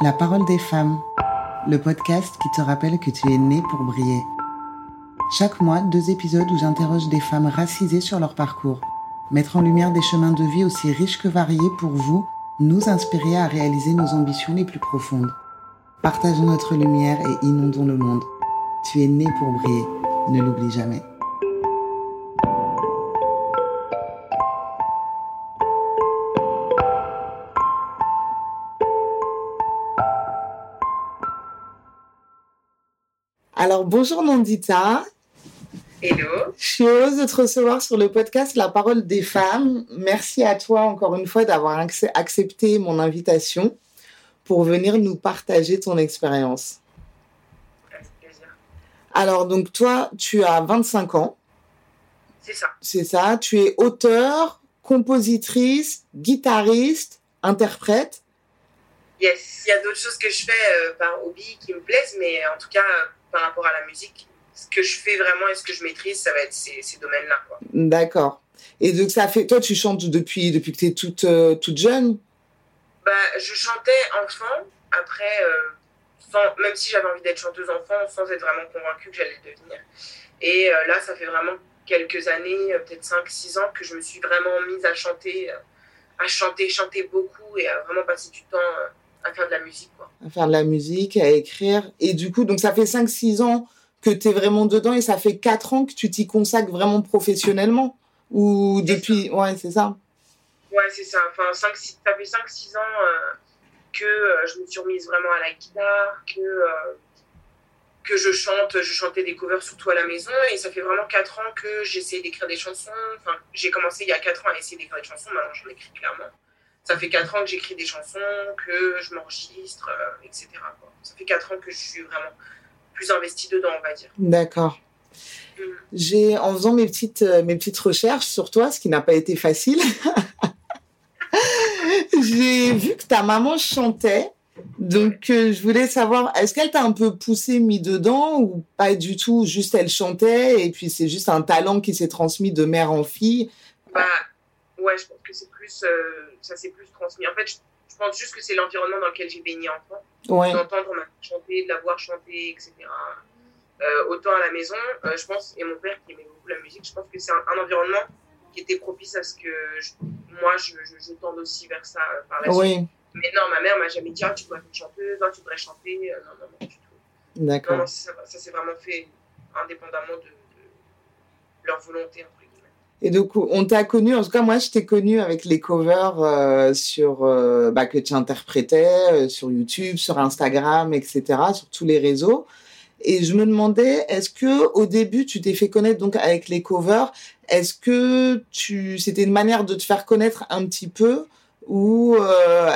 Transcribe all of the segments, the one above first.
La parole des femmes, le podcast qui te rappelle que tu es né pour briller. Chaque mois, deux épisodes où j'interroge des femmes racisées sur leur parcours. Mettre en lumière des chemins de vie aussi riches que variés pour vous, nous inspirer à réaliser nos ambitions les plus profondes. Partageons notre lumière et inondons le monde. Tu es né pour briller, ne l'oublie jamais. Bonjour Nandita. Hello. Je suis heureuse de te recevoir sur le podcast La parole des femmes. Merci à toi encore une fois d'avoir accepté mon invitation pour venir nous partager ton expérience. Alors donc toi, tu as 25 ans. C'est ça. C'est ça. Tu es auteur, compositrice, guitariste, interprète. Yes. Il y a d'autres choses que je fais euh, par hobby qui me plaisent, mais en tout cas, euh, par rapport à la musique, ce que je fais vraiment et ce que je maîtrise, ça va être ces, ces domaines-là. D'accord. Et donc ça fait, toi tu chantes depuis depuis que tu es toute euh, toute jeune? Bah, je chantais enfant, après, euh, sans, même si j'avais envie d'être chanteuse enfant, sans être vraiment convaincue que j'allais le devenir. Et euh, là, ça fait vraiment quelques années, peut-être 5-6 ans, que je me suis vraiment mise à chanter, à chanter, chanter beaucoup et à vraiment passer du temps à faire de la musique. Quoi. À faire de la musique, à écrire. Et du coup, donc ça fait 5-6 ans que tu es vraiment dedans et ça fait 4 ans que tu t'y consacres vraiment professionnellement Ou depuis... Ouais, c'est ça. Ouais, c'est ça. Enfin, 5, 6, ça fait 5-6 ans euh, que euh, je me suis remise vraiment à la guitare, que, euh, que je chante. Je chantais des covers surtout à la maison. Et ça fait vraiment 4 ans que j'essaie d'écrire des chansons. Enfin, j'ai commencé il y a 4 ans à essayer d'écrire des chansons. Maintenant, j'en écris clairement. Ça fait 4 ans que j'écris des chansons, que je m'enregistre, euh, etc. quoi. Ça fait 4 ans que je suis vraiment plus investie dedans, on va dire. D'accord. Mm. J'ai, en faisant mes petites, euh, mes petites recherches sur toi, ce qui n'a pas été facile, j'ai vu que ta maman chantait. Donc, euh, je voulais savoir, est-ce qu'elle t'a un peu poussé, mis dedans, ou pas du tout, juste elle chantait, et puis c'est juste un talent qui s'est transmis de mère en fille? Bah, ouais, je pense que c'est plus. euh, ça s'est plus transmis. En fait, je, je pense juste que c'est l'environnement dans lequel j'ai baigné enfant. Ouais, d'entendre ma mère chanter, de la voir chanter, etc. Euh, autant à la maison, euh, je pense, et mon père qui aimait beaucoup la musique, je pense que c'est un, un environnement qui était propice à ce que je- moi, je, je, je tende aussi vers ça euh, par la suite. oui, Mais non, ma mère m'a jamais dit, ah, tu dois être chanteuse, ah, tu devrais chanter. Non, non, non, du tout. D'accord. ça, ça s'est vraiment fait indépendamment de, de leur volonté, entre guillemets. Et donc, on t'a connu, en tout cas, moi, je t'ai connu avec les covers euh, sur, euh, bah, que tu interprétais euh, sur YouTube, sur Instagram, etc., sur tous les réseaux. Et je me demandais, est-ce que au début, tu t'es fait connaître donc avec les covers Est-ce que tu, c'était une manière de te faire connaître un petit peu ou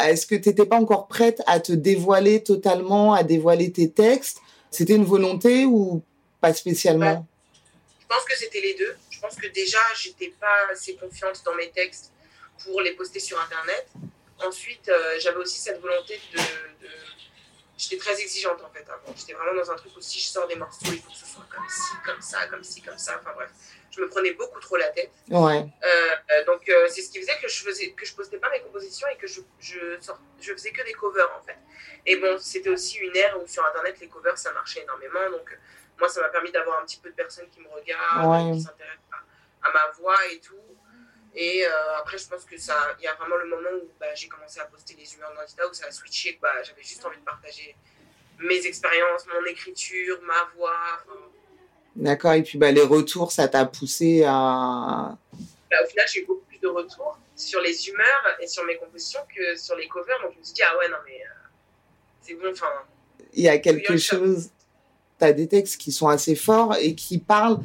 est-ce que tu n'étais pas encore prête à te dévoiler totalement, à dévoiler tes textes? C'était une volonté ou pas spécialement? Je pense que c'était les deux. Je pense que déjà, j'étais pas assez confiante dans mes textes pour les poster sur Internet. Ensuite, euh, j'avais aussi cette volonté de. de- J'étais très exigeante en fait avant. J'étais vraiment dans un truc où si je sors des morceaux, il faut que ce soit comme ci, comme ça, comme ci, comme ça. Enfin bref, je me prenais beaucoup trop la tête. Ouais, Euh, euh, donc euh, c'est ce qui faisait que je faisais que je postais pas mes compositions et que je je, sort- je faisais que des covers en fait. Et bon, c'était aussi une ère où sur internet les covers ça marchait énormément donc moi ça m'a permis d'avoir un petit peu de personnes qui me regardent, Ouais. qui s'intéressent à, à ma voix et tout. Et euh, après je pense que ça il y a vraiment le moment où bah, j'ai commencé à poster les humeurs d'Andita où ça a switché bah, j'avais juste envie de partager mes expériences, mon écriture, ma voix. enfin, d'accord. Et puis bah, les retours, ça t'a poussé à... bah, au final, j'ai eu beaucoup plus de retours sur les humeurs et sur mes compositions que sur les covers. Donc, je me suis dit, ah ouais, non, mais euh, c'est bon, enfin, il y a quelque chose, tu as des textes qui sont assez forts et qui parlent.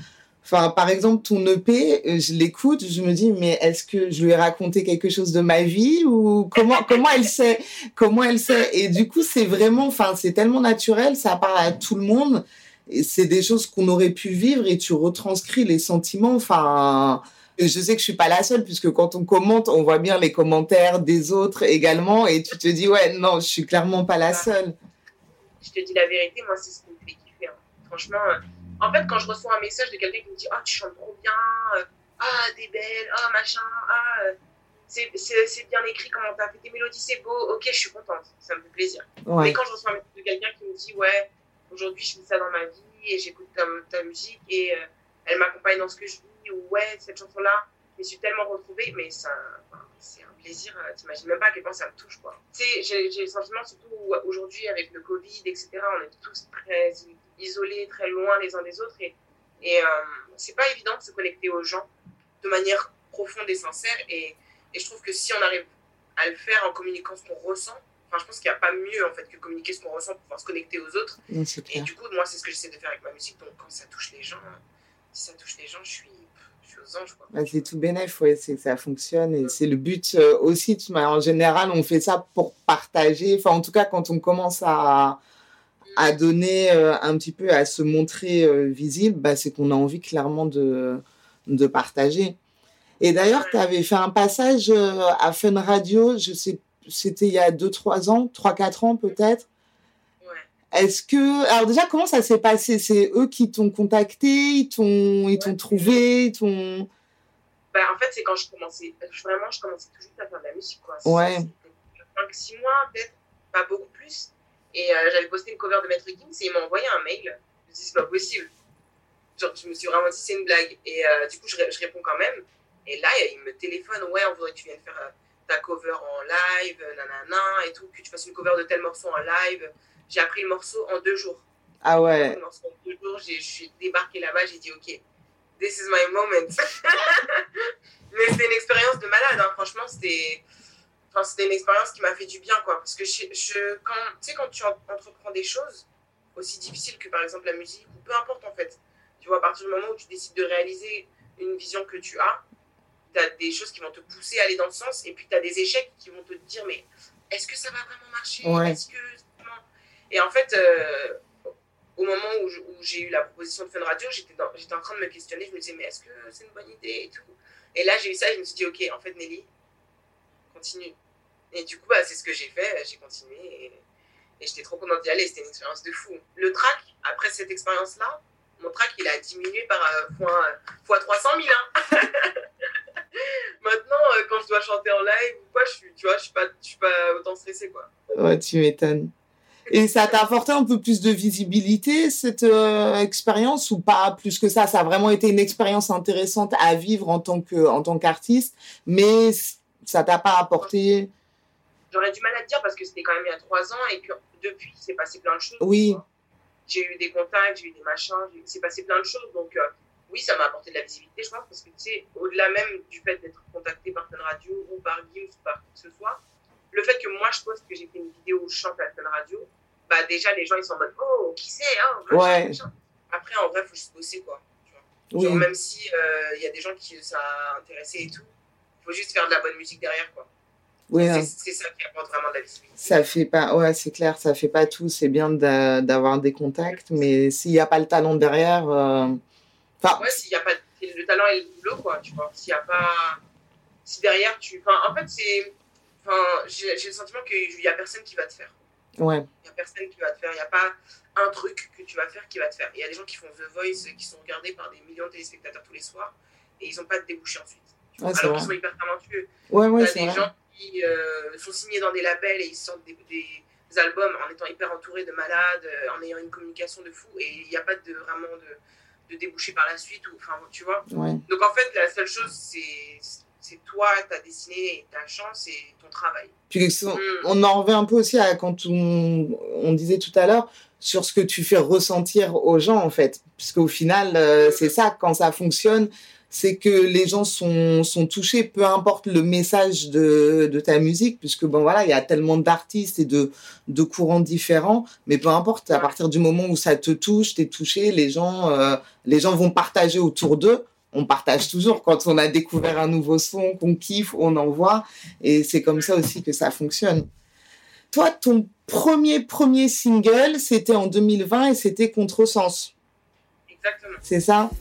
Enfin, par exemple, ton EP, euh, je l'écoute, je me dis, mais est-ce que je lui ai raconté quelque chose de ma vie ou comment, comment elle sait, comment elle sait? Et du coup, c'est vraiment, enfin, c'est tellement naturel, ça parle à tout le monde. Et c'est des choses qu'on aurait pu vivre et tu retranscris les sentiments. Enfin, je sais que je suis pas la seule puisque quand on commente, on voit bien les commentaires des autres également et tu te dis, ouais, non, je suis clairement pas la seule. je te dis la vérité, moi, c'est ce qui me fait kiffer. hein. Franchement, euh, en fait, quand je reçois un message de quelqu'un qui me dit, ah, tu chantes trop bien, euh, ah, t'es belle, ah, machin, ah. euh, c'est bien écrit, comment t'as fait tes mélodies, c'est beau, ok, je suis contente, ça me fait plaisir. Mais quand je reçois un message de quelqu'un qui me dit, ouais, aujourd'hui je fais ça dans ma vie et j'écoute ta, ta, musique et euh, elle m'accompagne dans ce que je vis, ou ouais, cette chanson-là, je me suis tellement retrouvée, mais c'est un plaisir, t'imagines même pas à quel point ça me touche, quoi. Tu sais, j'ai le sentiment, surtout aujourd'hui avec le Covid, etc., on est tous très isolés, très loin les uns des autres et, et euh, c'est pas évident de se connecter aux gens de manière profonde et sincère et et je trouve que si on arrive à le faire en communiquant ce qu'on ressent, enfin, je pense qu'il n'y a pas mieux en fait que communiquer ce qu'on ressent pour pouvoir se connecter aux autres. et du coup, moi, c'est ce que j'essaie de faire avec ma musique. Donc, quand ça touche les gens, si ça touche les gens, je suis, je suis aux anges. Quoi. c'est tout bénéf, ouais, c'est que ça fonctionne. Et c'est le but euh, aussi. En général, on fait ça pour partager. Enfin, en tout cas, quand on commence à à donner euh, un petit peu, à se montrer euh, visible, bah, c'est qu'on a envie clairement de, de partager. Et d'ailleurs, tu avais fait un passage euh, à Fun Radio, je sais, c'était il y a 2-3 ans, 3-4 ans peut-être. Ouais. Est-ce que. Alors, déjà, comment ça s'est passé? C'est eux qui t'ont contacté, ils t'ont t'ont trouvé, ils t'ont. Bah, en fait, c'est quand je commençais. Vraiment, je commençais tout juste à faire de la musique, quoi. Ouais. 5-6 mois, peut-être, pas beaucoup plus. Et euh, j'avais posté une cover de Maître Gims et ils m'ont envoyé un mail. Je me suis dit, c'est pas possible. Genre, je me suis vraiment dit, c'est une blague. Et euh, du coup, je, je réponds quand même. Et là, il me téléphone, ouais, on voudrait que tu viennes faire euh, ta cover en live, nanana, et tout, que tu fasses une cover de tel morceau en live. J'ai appris le morceau en deux jours. Ah ouais. Le morceau en deux jours, je suis débarqué là-bas, j'ai dit, ok, this is my moment. Mais c'était une expérience de malade, hein. franchement, c'était. Enfin, c'était une expérience qui m'a fait du bien, quoi. Parce que je, je quand, tu sais, quand tu entreprends des choses aussi difficiles que par exemple la musique, ou peu importe en fait, tu vois, à partir du moment où tu décides de réaliser une vision que tu as, tu as des choses qui vont te pousser à aller dans le sens, et puis tu as des échecs qui vont te dire, mais est-ce que ça va vraiment marcher? Est-ce que... Et en fait, euh, au moment où, j'ai eu la proposition de Fun Radio, j'étais en train de me questionner, je me disais, mais est-ce que c'est une bonne idée et tout? Et là, j'ai eu ça, et je me suis dit, ok, en fait, Nelly, continue. Et du coup, bah, c'est ce que j'ai fait, j'ai continué, et, j'étais trop contente d'y aller, c'était une expérience de fou. Le track, après cette expérience-là, mon track, il a diminué par euh, fois, fois 300 000. Hein. Maintenant, euh, quand je dois chanter en live ou quoi, je suis, tu vois, je suis pas, je suis pas autant stressée, quoi. Ouais, tu m'étonnes. Et ça t'a apporté un peu plus de visibilité, cette euh, expérience, ou pas plus que ça? Ça a vraiment été une expérience intéressante à vivre en tant en tant qu'artiste, mais ça t'a pas apporté. J'aurais du mal à te dire parce que c'était quand même il y a trois ans et que depuis, il s'est passé plein de choses. Oui. J'ai eu des contacts, j'ai eu des machins, il s'est passé plein de choses. Donc, euh, oui, ça m'a apporté de la visibilité, je pense, parce que tu sais, au-delà même du fait d'être contacté par Fun Radio ou par Gims ou par qui que ce soit, le fait que moi je poste que j'ai fait une vidéo où je chante à Fun Radio, bah déjà les gens ils sont en mode oh, qui c'est hein, ouais. Après, en vrai, il faut juste bosser quoi. Genre, même si euh, il y a des gens qui ça a intéressé et tout, il faut juste faire de la bonne musique derrière quoi. Oui, c'est ça qui apporte vraiment de la visibilité. Ça fait pas, ouais, c'est clair, ça fait pas tout. C'est bien d'avoir des contacts, mais s'il n'y a pas le talent derrière, euh, Enfin, ouais, s'il y a pas le talent et le boulot, quoi, tu vois. S'il y a pas. Si derrière, tu. Enfin, en fait, c'est. Enfin, j'ai le sentiment qu'il n'y a personne qui va te faire. Ouais. Il n'y a personne qui va te faire. Il n'y a pas un truc que tu vas faire qui va te faire. Il y a des gens qui font The Voice, qui sont regardés par des millions de téléspectateurs tous les soirs, et ils n'ont pas de débouché ensuite. Ouais, Alors qu'ils sont hyper talentueux. Ouais, ouais, c'est des gens qui euh, sont signés dans des labels et ils sortent des, des albums en étant hyper entourés de malades, euh, en ayant une communication de fou, et il n'y a pas de, vraiment de de déboucher par la suite. Ou, enfin, tu vois. Donc en fait, la seule chose, c'est toi, ta destinée, ta chance et ton travail. Puis mm. on en revient un peu aussi à quand on, on disait tout à l'heure sur ce que tu fais ressentir aux gens en fait, puisqu'au final, euh, mm. c'est ça, quand ça fonctionne, c'est que les gens sont, sont touchés, peu importe le message de, de ta musique, puisque bon voilà, il y a tellement d'artistes et de, de courants différents, mais peu importe, à partir du moment où ça te touche, t'es touché, les gens, euh, les gens vont partager autour d'eux. On partage toujours quand on a découvert un nouveau son, qu'on kiffe, on envoie, et c'est comme ça aussi que ça fonctionne. Toi, ton premier premier single, c'était en 2020 et c'était Contresens. Exactement. C'est ça?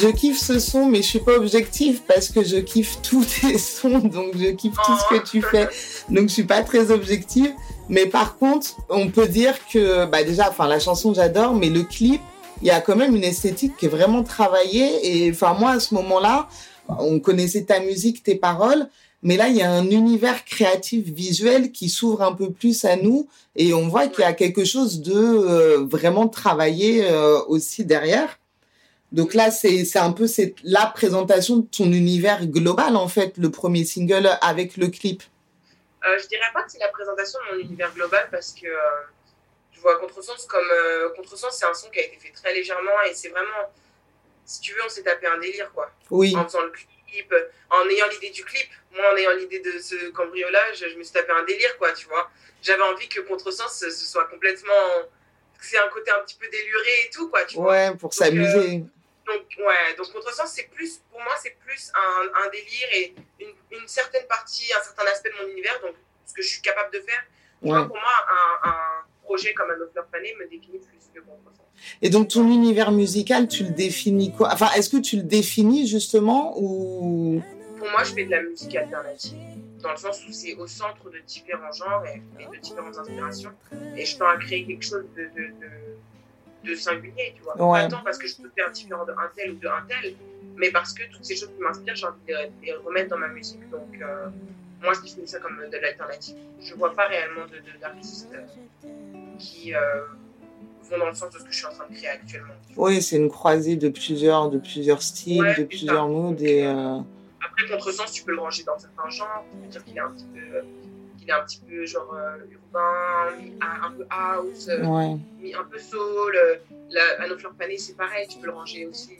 Je kiffe ce son, mais je suis pas objective parce que je kiffe tous tes sons, donc je kiffe tout ce que tu fais. Donc je suis pas très objective. Mais par contre, on peut dire que, bah déjà, enfin, la chanson j'adore, mais le clip, il y a quand même une esthétique qui est vraiment travaillée. Et enfin, moi, à ce moment-là, on connaissait ta musique, tes paroles, mais là, il y a un univers créatif visuel qui s'ouvre un peu plus à nous et on voit qu'il y a quelque chose de euh, vraiment travaillé euh, aussi derrière. Donc là, c'est un peu la présentation de ton univers global, en fait, le premier single avec le clip. Euh, je dirais pas que c'est la présentation de mon univers global parce que euh, je vois Contresens comme. Contresens, c'est un son qui a été fait très légèrement et c'est vraiment. Si tu veux, on s'est tapé un délire, quoi. Oui. En faisant le clip, en ayant l'idée du clip, moi en ayant l'idée de ce cambriolage, je me suis tapé un délire, quoi, tu vois. J'avais envie que Contresens ce soit complètement. C'est un côté un petit peu déluré et tout, quoi, tu vois. Ouais, pour s'amuser. Donc, ouais, donc Contresens, c'est plus, pour moi, c'est plus un, un, délire et une, une, certaine partie, un certain aspect de mon univers, donc ce que je suis capable de faire. pour moi, un, un, projet comme Un fleur fanée me définit plus que Contresens. Et donc, ton univers musical, tu le définis quoi? Enfin, est-ce que tu le définis justement ou Pour moi, je fais de la musique alternative, dans le sens où c'est au centre de différents genres et, de différentes inspirations, et je tends à créer quelque chose de, de, de de singulier, tu vois. Pas tant parce que je peux faire différent d'un tel ou d'un tel, mais parce que toutes ces choses qui m'inspirent, j'ai envie de les remettre dans ma musique. Donc, euh, moi, je définis ça comme de l'alternative. Je vois pas réellement d'artistes euh, qui euh, vont dans le sens de ce que je suis en train de créer actuellement. Oui, c'est une croisée de plusieurs, de plusieurs styles, de plusieurs moods. Et, Après, contresens, tu peux le ranger dans certains genres, tu peux dire qu'il est un petit peu il est un petit peu genre euh, urbain, un peu house, euh, un peu soul. Euh, la, nos fleurs panées, c'est pareil, tu peux le ranger aussi.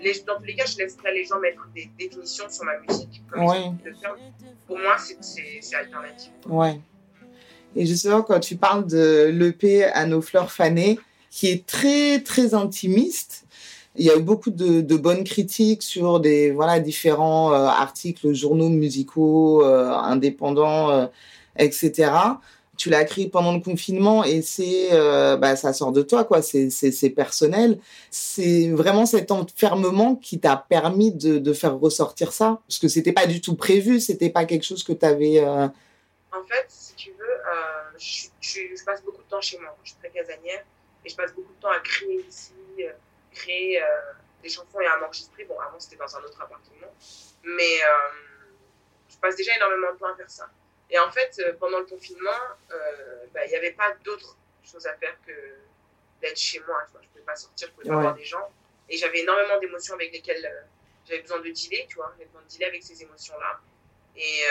Les, dans tous les cas, je laisserai les gens mettre des définitions sur ma musique. Comme Pour moi, c'est alternatif. Ouais. Et justement, quand tu parles de l'EP à nos fleurs fanées, qui est très, très intimiste, il y a eu beaucoup de, bonnes critiques sur des voilà différents articles, journaux musicaux indépendants etc. Tu l'as écrit pendant le confinement et c'est, euh, bah, ça sort de toi, quoi. C'est, personnel. C'est vraiment cet enfermement qui t'a permis de, faire ressortir ça, parce que c'était pas du tout prévu, c'était pas quelque chose que tu avais. Euh, en fait, si tu veux, euh, je, je, passe beaucoup de temps chez moi. Je suis très casanière et je passe beaucoup de temps à créer ici, créer des chansons et à m'enregistrer. Bon, avant c'était dans un autre appartement, mais je passe déjà énormément de temps à faire ça. Et en fait, euh, pendant le confinement, euh, bah, il n'y avait pas d'autre chose à faire que d'être chez moi. Je ne pouvais pas sortir, je ne pouvais pas voir des gens. Et j'avais énormément d'émotions avec lesquelles euh, j'avais besoin de dealer, tu vois. J'avais besoin de dealer avec ces émotions-là. Et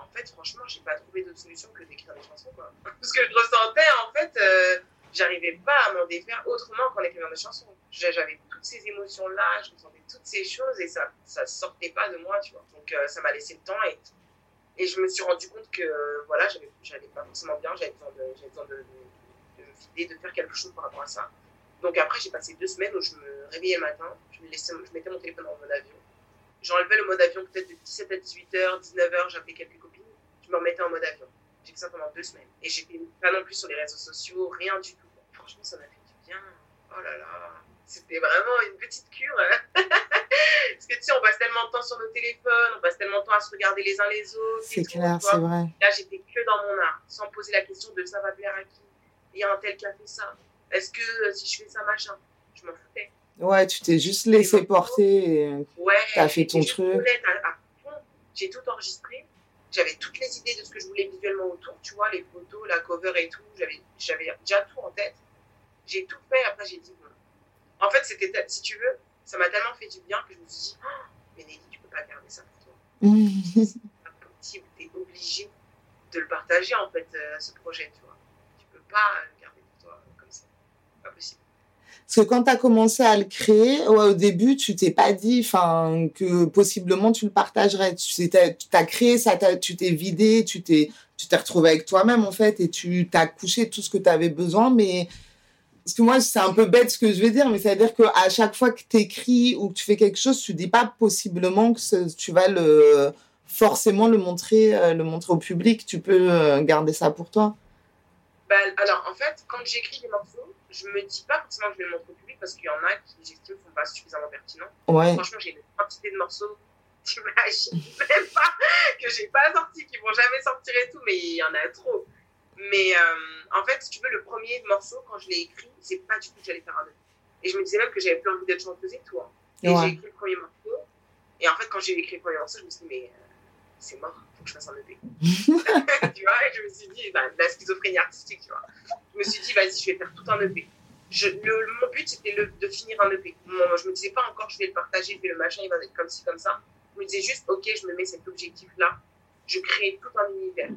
en fait, franchement, j'ai pas trouvé d'autre solution que d'écrire des chansons, quoi. Parce que je ressentais, en fait, j'arrivais pas à m'en défaire autrement qu'en écrivant des chansons. J'avais toutes ces émotions-là, je ressentais toutes ces choses et ça, ça sortait pas de moi, tu vois. Donc, ça m'a laissé le temps et et je me suis rendu compte que voilà, j'allais pas forcément bien, j'avais besoin de, de, me vider, de faire quelque chose par rapport à ça. Donc après, j'ai passé deux semaines où je me réveillais le matin, je, me laissais, je mettais mon téléphone en mode avion. J'enlevais le mode avion peut-être de 17 à 18h, 19h, j'appelais quelques copines, je me remettais en mode avion. J'ai fait ça pendant deux semaines. Et j'étais pas non plus sur les réseaux sociaux, rien du tout. Franchement, ça m'a fait du bien. Oh là là, c'était vraiment une petite cure. Hein. Parce que tu sais, on passe tellement de temps sur nos téléphones, on passe tellement de temps à se regarder les uns les autres. C'est clair, c'est vrai. Là, j'étais que dans mon art, sans poser la question de ça va plaire à qui Il y a un tel qui a fait ça. Est-ce que euh, si je fais ça, machin Je m'en foutais. Ouais, tu t'es juste laissé porter. Et... Ouais. T'as fait ton truc. J'ai tout enregistré. J'avais toutes les idées de ce que je voulais visuellement autour, tu vois, les photos, la cover et tout. J'avais déjà tout en tête. J'ai tout fait. Après, j'ai dit, bon. En fait, c'était, si tu veux, ça m'a tellement fait du bien que je me suis dit, oh, mais Nelly, tu peux pas garder ça pour toi. c'est pas possible, tu es obligé de le partager, en fait, euh, ce projet, tu vois. Tu peux pas le garder pour toi comme ça. Pas possible. Parce que quand tu as commencé à le créer, au début, tu t'es pas dit que possiblement tu le partagerais. Tu as créé ça, tu t'es vidé, tu t'es retrouvé avec toi-même en fait et tu t'as couché tout ce que tu avais besoin, mais parce que moi, c'est un peu bête ce que je vais dire, mais c'est-à-dire qu'à chaque fois que tu écris ou que tu fais quelque chose, tu dis pas possiblement que tu vas le forcément le montrer, euh, le montrer au public. Tu peux euh, garder ça pour toi. Bah, alors, en fait, quand j'écris des morceaux, je me dis pas forcément que je vais le montrer au public parce qu'il y en a qui, j'estime, sont pas suffisamment pertinents. Ouais. Franchement, j'ai une quantité de morceaux, t'imagines même pas, que j'ai pas sortis, qui vont jamais sortir et tout, mais il y en a trop. Mais euh, en fait, si tu veux, le premier morceau, quand je l'ai écrit, c'est pas du tout que j'allais faire un EP. Et je me disais même que j'avais plus envie d'être chanteuse et tout. hein. Et Ouais. j'ai écrit le premier morceau. Et en fait, quand j'ai écrit le premier morceau, je me suis dit, mais euh, c'est mort, faut que je fasse un EP. tu vois, et je me suis dit, bah, la schizophrénie artistique, tu vois. Je me suis dit, vas-y, je vais faire tout un EP. Je, le, mon but, c'était de finir un EP. Mon- je me disais pas encore, je vais le partager, je vais le machin, il va être comme ci, comme ça. Je me disais juste, ok, je me mets cet objectif-là. Je crée tout un univers,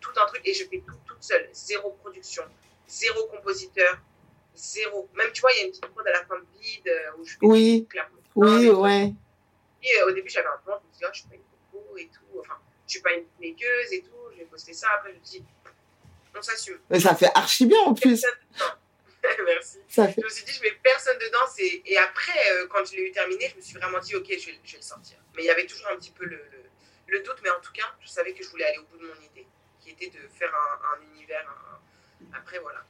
tout un truc, et je fais tout toute seule. Zéro production, zéro compositeur, zéro. Même, tu vois, il y a une petite prod à la fin de vide euh, où je fais Oui, oui, ouais. et euh, au début, j'avais un plan, je me disais, ah, je suis pas une coco et tout. Enfin, je suis pas une makeuse et tout. Je vais poster ça. Après, je me dis, on s'assume. Mais ça fait archi bien en plus. Merci. Ça fait... Je me suis dit, je mets personne dedans. c'est- Et après, euh, quand je l'ai eu terminé, je me suis vraiment dit, ok, je vais, je vais le sortir. Mais il y avait toujours un petit peu le, le, le doute. Mais en tout cas, je savais que je voulais aller au bout de mon idée, qui était de faire un, un univers. un- Après, voilà.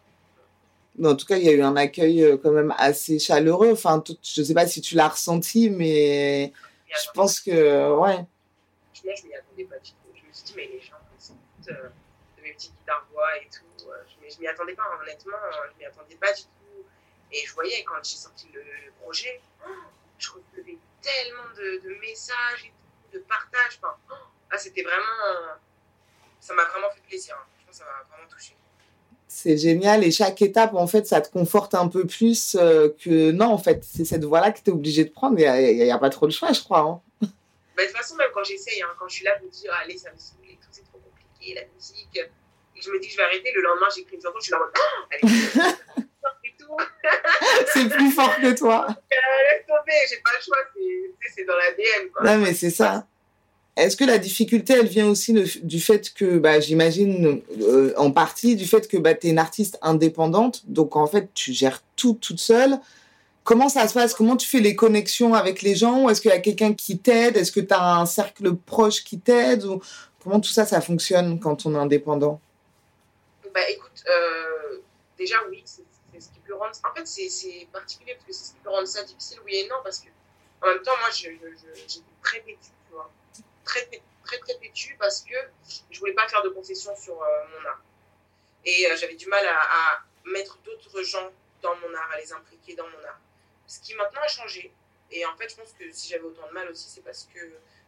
Mais en tout cas, il y a eu un accueil euh, quand même assez chaleureux. Enfin, je sais pas si tu l'as ressenti, mais je pense que, ouais. Je m'y attendais pas du tout. Je me suis dit, mais les gens, toutes euh, de mes petites guitares voix et tout. euh, je, je m'y attendais pas, honnêtement, euh, je m'y attendais pas du tout. Et je voyais quand j'ai sorti le, le projet, oh, je recevais tellement de, de messages et tout, de partages. Enfin, oh, ah, c'était vraiment. euh, ça m'a vraiment fait plaisir. hein. Je pense que ça m'a vraiment touché. C'est génial. Et chaque étape, en fait, ça te conforte un peu plus euh, que non, en fait, c'est cette voie-là que tu es obligé de prendre. Il n'y a, pas trop de choix, je crois. hein. Bah, de toute façon, même quand j'essaye, hein, quand je suis là, je me dis, ah, allez, ça me saoule et tout, c'est trop compliqué, la musique. Et je me dis je vais arrêter. Le lendemain, j'écris une chanson, je suis là en mode, ah, allez, c'est plus fort que toi. Euh, laisse tomber, j'ai pas le choix, c'est- dans l'ADN. Non, mais c'est ça. Est-ce que la difficulté, elle vient aussi du fait que, bah, j'imagine, euh, en partie, du fait que bah, tu es une artiste indépendante, donc en fait, tu gères tout toute seule. Comment ça se passe? Comment tu fais les connexions avec les gens? Est-ce qu'il y a quelqu'un qui t'aide? Est-ce que tu as un cercle proche qui t'aide? Ou Comment tout ça, ça fonctionne quand on est indépendant? Bah écoute, euh, déjà oui, c'est ce qui peut rendre. En fait, c'est particulier parce que c'est ce qui peut rendre ça difficile, oui et non, parce que en même temps, moi, j'étais très têtue, tu vois. Très, très, très, têtue parce que je voulais pas faire de concessions sur euh, mon art. Et euh, j'avais du mal à, à mettre d'autres gens dans mon art, à les impliquer dans mon art. Ce qui maintenant a changé. Et en fait, je pense que si j'avais autant de mal aussi, c'est parce que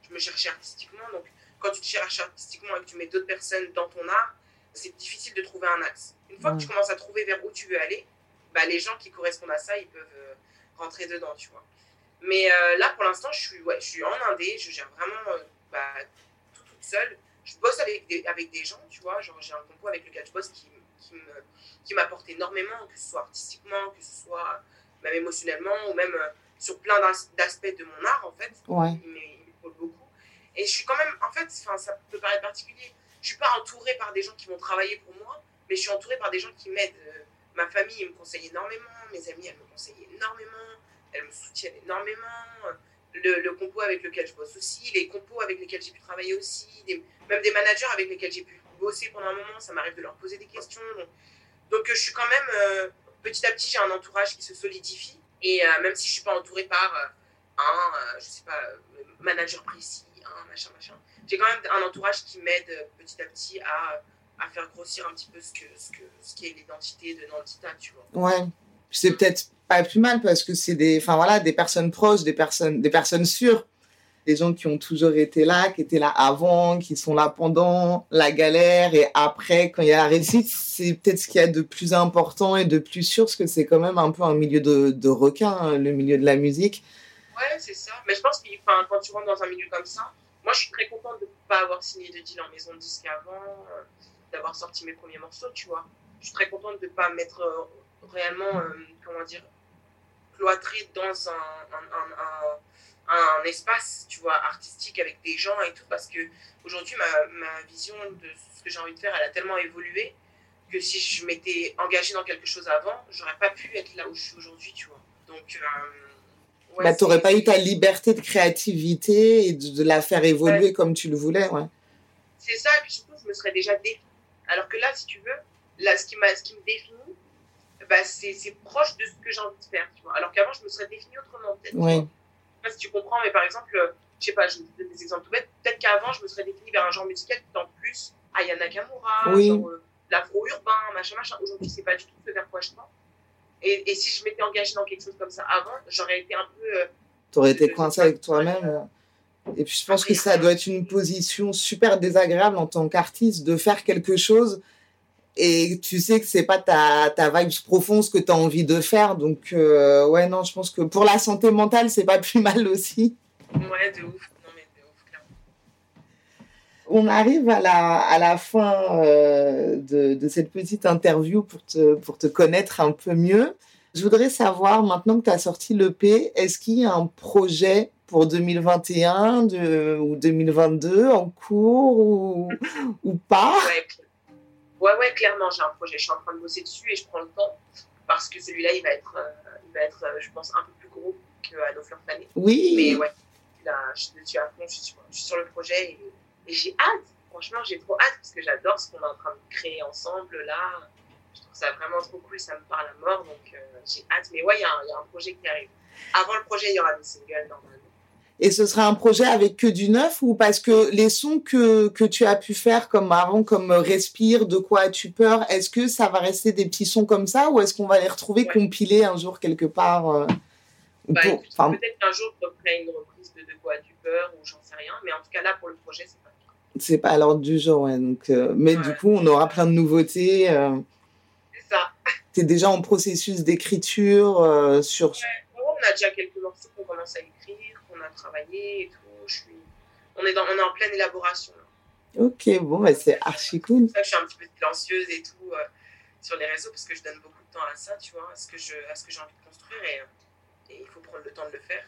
je me cherchais artistiquement. Donc, quand tu te cherches artistiquement et que tu mets d'autres personnes dans ton art, c'est difficile de trouver un axe. Une fois que tu commences à trouver vers où tu veux aller, bah, les gens qui correspondent à ça, ils peuvent euh, rentrer dedans, tu vois. Mais euh, là, pour l'instant, je suis, ouais, je suis en Indé, je gère vraiment euh, bah, tout toute seule. Je bosse avec des, avec des gens, tu vois. Genre, j'ai un compo avec lequel je bosse qui, qui me- qui m'apporte énormément, que ce soit artistiquement, que ce soit même émotionnellement, ou même euh, sur plein d'as- d'aspects de mon art, en fait Ouais. il m'épaule beaucoup. Et je suis quand même, en fait, ça peut paraître particulier, je suis pas entourée par des gens qui vont travailler pour moi, mais je suis entourée par des gens qui m'aident. Euh, Ma famille elle me conseille énormément, mes amis, elles me conseillent énormément, elles me soutiennent énormément. Le, le compo avec lequel je bosse aussi, les compos avec lesquels j'ai pu travailler aussi, même des managers avec lesquels j'ai pu bosser pendant un moment, ça m'arrive de leur poser des questions. Donc, euh, je suis quand même, euh, petit à petit, j'ai un entourage qui se solidifie. Et euh, même si je suis pas entourée par un, je sais pas, manager précis, un machin, machin, j'ai quand même un entourage qui m'aide petit à petit à, à faire grossir un petit peu ce, que, ce, que, ce qui est l'identité de Nantita, tu vois. Ouais. C'est peut-être pas plus mal parce que c'est des, enfin voilà, des personnes proches, des personnes, des personnes sûres, des gens qui ont toujours été là, qui étaient là avant, qui sont là pendant la galère et après quand il y a la réussite, c'est peut-être ce qu'il y a de plus important et de plus sûr parce que c'est quand même un peu un milieu de, de requins, hein, le milieu de la musique. Ouais, c'est ça. Mais je pense que quand tu rentres dans un milieu comme ça, moi je suis très contente de ne pas avoir signé de deal en maison de disque avant, euh, d'avoir sorti mes premiers morceaux, tu vois. Je suis très contente de ne pas m'être euh, réellement, euh, comment dire, cloîtrée dans un, un, un, un, un espace, tu vois, artistique avec des gens et tout, parce que aujourd'hui ma, ma vision de ce que j'ai envie de faire, elle a tellement évolué que si je m'étais engagée dans quelque chose avant, j'aurais pas pu être là où je suis aujourd'hui, tu vois. Donc, euh, ouais, bah, t'aurais pas eu ta liberté de créativité et de, de la faire évoluer comme tu le voulais, ouais. C'est ça, et puis surtout, je me serais déjà définie. Alors que là, si tu veux, là, ce qui, m'a, ce qui me définit, bah, c'est, proche de ce que j'ai envie de faire, tu vois. Alors qu'avant, je me serais définie autrement, peut-être. tu vois. Je sais pas si tu comprends, mais par exemple, euh, je sais pas, je donne des exemples tout bêtes. Peut-être qu'avant, je me serais définie vers un genre musical qui tend plus Yana Nakamura, Oui. genre, euh, l'afro-urbain, machin, machin. Aujourd'hui, c'est pas du tout ce vers quoi je tends. Et, et, si je m'étais engagée dans quelque chose comme ça avant, j'aurais été un peu. Euh, T'aurais été coincée avec toi-même. Et puis je pense que ça doit être une position super désagréable en tant qu'artiste de faire quelque chose et tu sais que c'est pas ta, ta vibe profonde ce que tu as envie de faire. Donc, euh, ouais, non, je pense que pour la santé mentale, c'est pas plus mal aussi. Ouais, de ouf. Non, mais de ouf, clairement. On arrive à la, à la fin euh, de, de, cette petite interview pour te, pour te connaître un peu mieux. Je voudrais savoir, maintenant que tu as sorti l'EP, est-ce qu'il y a un projet pour 2021 de, ou 2022 en cours ou, ou pas? Ouais, ouais, clairement, j'ai un projet. Je suis en train de bosser dessus et je prends le temps parce que celui-là, il va être, euh, il va être euh, je pense, un peu plus gros qu'à nos fleurs fanées. Oui. Mais ouais, là, je suis à fond, je suis, sur le projet et, j'ai hâte. Franchement, j'ai trop hâte parce que j'adore ce qu'on est en train de créer ensemble là. Je trouve ça vraiment trop cool, ça me parle à mort, donc euh, j'ai hâte. Mais ouais, il y, y, a un projet qui arrive. Avant le projet, il y aura des singles normalement. Et ce sera un projet avec que du neuf ou parce que les sons que, que tu as pu faire comme avant, comme Respire, De quoi as-tu peur, est-ce que ça va rester des petits sons comme ça ou est-ce qu'on va les retrouver compilés un jour quelque part euh, bah, Peut-être qu'un jour ferai une reprise de De quoi as-tu peur ou j'en sais rien, mais en tout cas là pour le projet, c'est pas C'est pas à l'ordre du jour, ouais. Donc, euh, mais du coup, on aura plein de nouveautés. Euh... C'est ça. Tu es déjà en processus d'écriture euh, sur. Ouais. on a déjà quelques morceaux qu'on commence à écrire travailler et tout. Je suis... on, est dans... on est en pleine élaboration. Ok, bon, bah, c'est archi cool. Ça, je suis un petit peu silencieuse et tout euh, sur les réseaux parce que je donne beaucoup de temps à ça, tu vois, à ce que, je... à ce que j'ai envie de construire et... et il faut prendre le temps de le faire.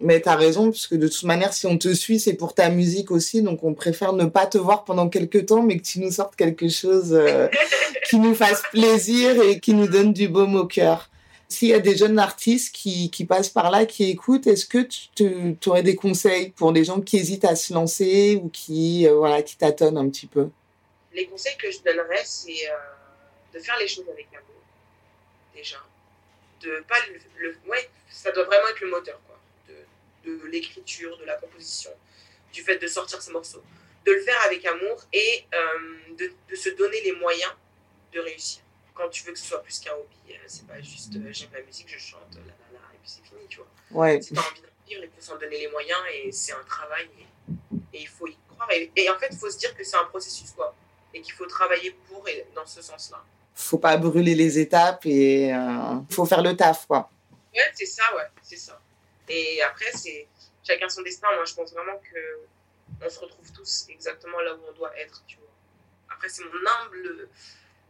Mais tu as raison, parce que de toute manière, si on te suit, c'est pour ta musique aussi. Donc, on préfère ne pas te voir pendant quelques temps, mais que tu nous sortes quelque chose euh, qui nous fasse plaisir et qui nous donne du baume au cœur. S'il y a des jeunes artistes qui, passent par là, qui écoutent, est-ce que tu, aurais des conseils pour des gens qui hésitent à se lancer ou qui, euh, voilà, qui tâtonnent un petit peu? Les conseils que je donnerais, c'est euh, de faire les choses avec amour, déjà. De pas le, ouais, ça doit vraiment être le moteur, quoi. De, l'écriture, de la composition, du fait de sortir ce morceau. De le faire avec amour et euh, de se donner les moyens de réussir quand tu veux que ce soit plus qu'un hobby, euh, c'est pas juste euh, j'aime la musique, je chante, la la la, et puis c'est fini, tu vois. Ouais. Si t'as envie de vivre, il faut s'en donner les moyens et c'est un travail et, et, il faut y croire. Et, et en fait, il faut se dire que c'est un processus, quoi, et qu'il faut travailler pour et dans ce sens-là. Faut pas brûler les étapes et euh, faut faire le taf, quoi. Ouais, c'est ça, ouais, c'est ça. Et après, c'est chacun son destin. Moi, je pense vraiment que on se retrouve tous exactement là où on doit être, tu vois. Après, c'est mon humble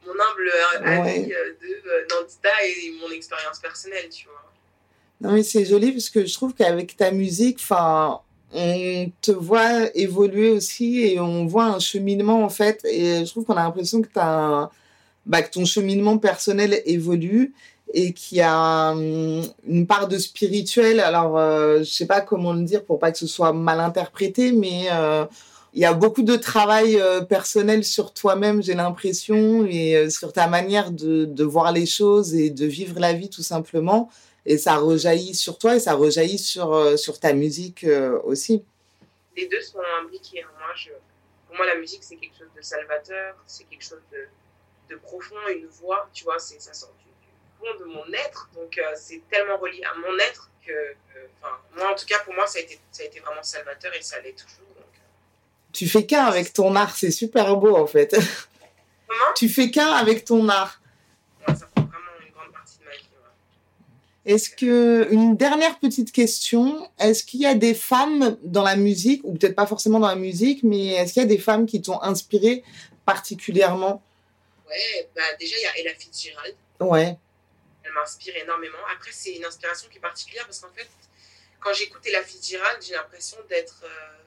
mon humble avis ouais. Euh, de euh, Nandita et mon expérience personnelle, tu vois. Non, mais c'est joli parce que je trouve qu'avec ta musique, enfin, on te voit évoluer aussi et on voit un cheminement en fait. Et je trouve qu'on a l'impression que, as bah, que ton cheminement personnel évolue et qu'il y a hum, une part de spirituel. Alors, euh, je sais pas comment le dire pour pas que ce soit mal interprété, mais euh, il y a beaucoup de travail euh, personnel sur toi-même, j'ai l'impression, et euh, sur ta manière de, voir les choses et de vivre la vie tout simplement. Et ça rejaillit sur toi et ça rejaillit sur, euh, ta musique aussi. Les deux sont imbriqués. Hein. Moi, pour moi, la musique, c'est quelque chose de salvateur, c'est quelque chose de, profond, une voix, tu vois, ça sort du, fond de mon être. Donc, c'est tellement relié à mon être que, moi, en tout cas, pour moi, ça a été vraiment salvateur et ça l'est toujours tu fais qu'un avec ton art, c'est super beau en fait. Comment? Tu fais qu'un avec ton art. Ouais, ça prend vraiment une grande partie de ma vie. Ouais. Est-ce que une dernière petite question, est-ce qu'il y a des femmes dans la musique ou peut-être pas forcément dans la musique, mais est-ce qu'il y a des femmes qui t'ont inspiré particulièrement? Ouais, bah déjà il y a Ella Fitzgerald. Ouais. Elle m'inspire énormément. Après c'est une inspiration qui est particulière parce qu'en fait quand j'écoute Ella Fitzgerald, j'ai l'impression d'être euh,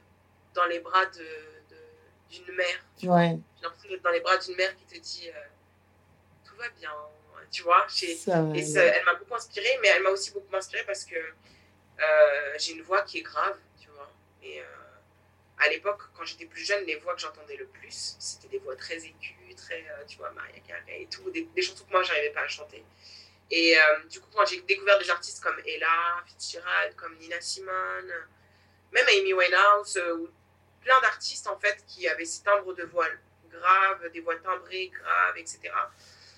dans les bras d'une de, mère. Ouais. J'ai l'impression d'être dans les bras d'une mère qui te dit euh, tout va bien, tu vois. Ça, et ça, elle m'a beaucoup inspirée, mais elle m'a aussi beaucoup inspirée parce que euh, j'ai une voix qui est grave, tu vois. Et euh, à l'époque, quand j'étais plus jeune, les voix que j'entendais le plus, c'était des voix très aiguës, très, tu vois, Maria Carey et tout, des, des chansons que moi, j'arrivais pas à chanter. Et du coup, quand j'ai découvert des artistes comme Ella Fitzgerald, comme Nina Simone, même Amy Winehouse, ou plein d'artistes en fait qui avaient ces timbres de voix graves, des voix timbrées, graves, etc.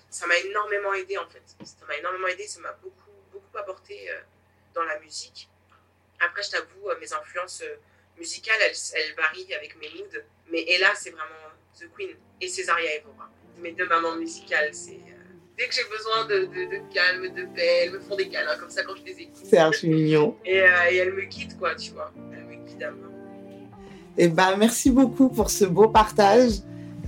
Ça m'a énormément aidé en fait. Ça m'a énormément aidé, ça m'a beaucoup, beaucoup apporté dans la musique. Après, je t'avoue, mes influences musicales, elles, elles, varient avec mes moods. Mais Ella, c'est vraiment The Queen et Césaria Evora. Mes deux mamans musicales, c'est dès que j'ai besoin de, de, calme, de paix, elles me font des câlins comme ça quand je les écoute. C'est archi mignon. Et, euh, et elles me quittent, quoi, tu vois. Elles me quittent à Et ben, merci beaucoup pour ce beau partage,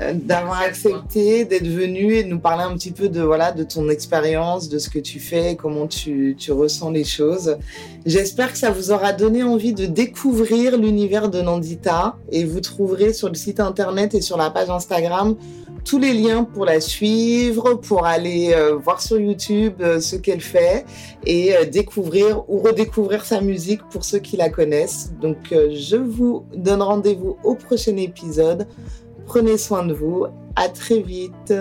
euh, d'avoir accepté d'être venu et de nous parler un petit peu de, voilà, de ton expérience, de ce que tu fais, comment tu, tu ressens les choses. J'espère que ça vous aura donné envie de découvrir l'univers de Nandita et vous trouverez sur le site internet et sur la page Instagram tous les liens pour la suivre, pour aller euh, voir sur YouTube euh, ce qu'elle fait et euh, découvrir ou redécouvrir sa musique pour ceux qui la connaissent. Donc je vous donne rendez-vous au prochain épisode. Prenez soin de vous. À très vite.